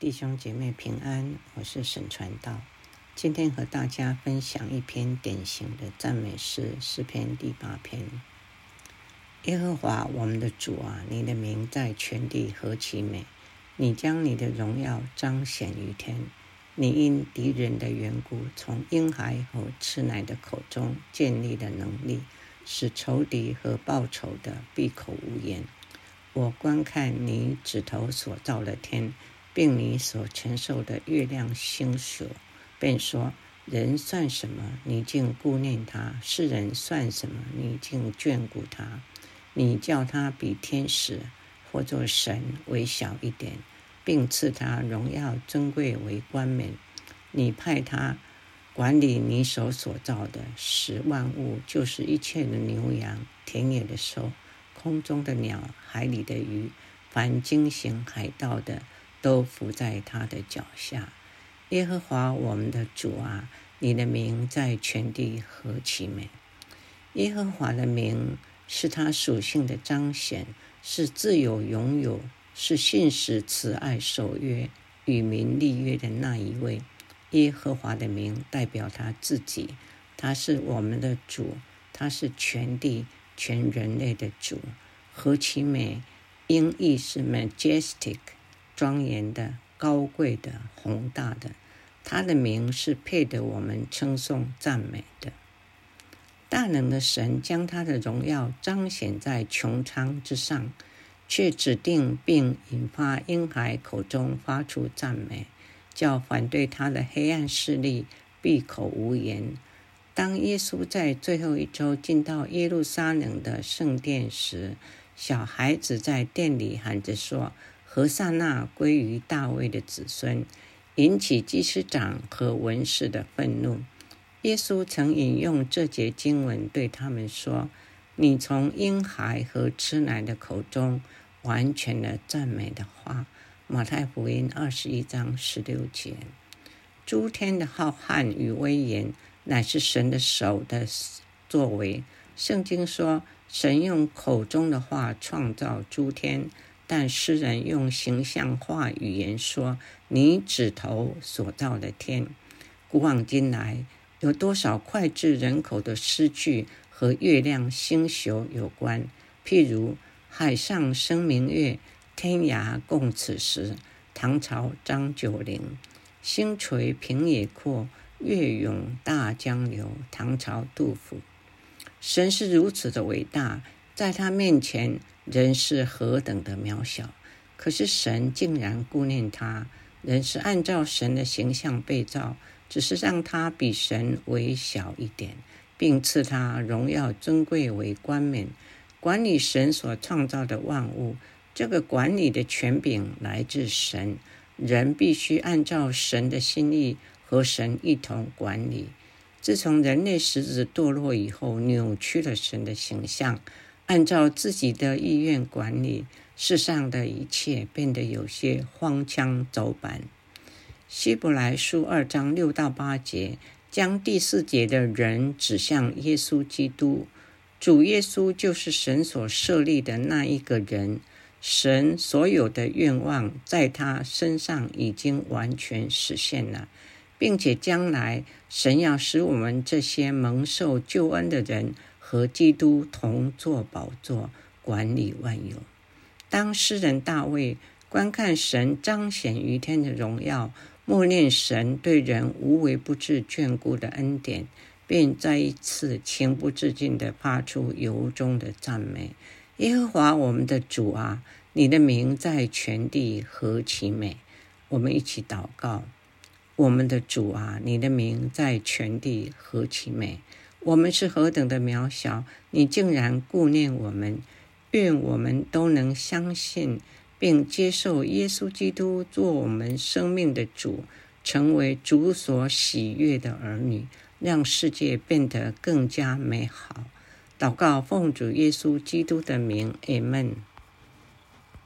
弟兄姐妹平安，我是沈传道。今天和大家分享一篇典型的赞美诗，诗篇第八篇。耶和华我们的主啊，你的名在全地何其美！你将你的荣耀彰显于天。你因敌人的缘故，从婴孩和吃奶的口中建立了能力，使仇敌和报仇的闭口无言。我观看你指头所造的天。并你所承受的月亮星宿，便说：人算什么？你竟顾念他；世人算什么？你竟眷顾他？你叫他比天使或作神微小一点，并赐他荣耀尊贵为冠冕。你派他管理你手所造的十万物，就是一切的牛羊、田野的兽、空中的鸟、海里的鱼，凡惊行海盗的。都伏在他的脚下，耶和华我们的主啊，你的名在全地何其美！耶和华的名是他属性的彰显，是自有拥有，是信实慈爱守约与民立约的那一位。耶和华的名代表他自己，他是我们的主，他是全地全人类的主。何其美！音译是 majestic。庄严的、高贵的、宏大的，他的名是配得我们称颂赞美的。大能的神将他的荣耀彰显在穹苍之上，却指定并引发婴孩口中发出赞美，叫反对他的黑暗势力闭口无言。当耶稣在最后一周进到耶路撒冷的圣殿时，小孩子在殿里喊着说。何萨那归于大卫的子孙，引起祭司长和文士的愤怒。耶稣曾引用这节经文对他们说：“你从婴孩和吃奶的口中完全的赞美的话。”马太福音二十一章十六节。诸天的浩瀚与威严，乃是神的手的作为。圣经说，神用口中的话创造诸天。但诗人用形象化语言说：“你指头所造的天。”古往今来，有多少脍炙人口的诗句和月亮星宿有关？譬如“海上生明月，天涯共此时”，唐朝张九龄；“星垂平野阔，月涌大江流”，唐朝杜甫。神是如此的伟大，在他面前。人是何等的渺小，可是神竟然顾念他。人是按照神的形象被造，只是让他比神微小一点，并赐他荣耀尊贵为冠冕，管理神所创造的万物。这个管理的权柄来自神，人必须按照神的心意和神一同管理。自从人类始子堕落以后，扭曲了神的形象。按照自己的意愿管理世上的一切，变得有些荒腔走板。希伯来书二章六到八节，将第四节的人指向耶稣基督。主耶稣就是神所设立的那一个人，神所有的愿望在他身上已经完全实现了，并且将来神要使我们这些蒙受救恩的人。和基督同坐宝座，管理万有。当诗人大卫观看神彰显于天的荣耀，默念神对人无微不至眷顾的恩典，便再一次情不自禁地发出由衷的赞美：耶和华我们的主啊，你的名在全地何其美！我们一起祷告：我们的主啊，你的名在全地何其美！我们是何等的渺小，你竟然顾念我们！愿我们都能相信并接受耶稣基督做我们生命的主，成为主所喜悦的儿女，让世界变得更加美好。祷告奉主耶稣基督的名，阿门。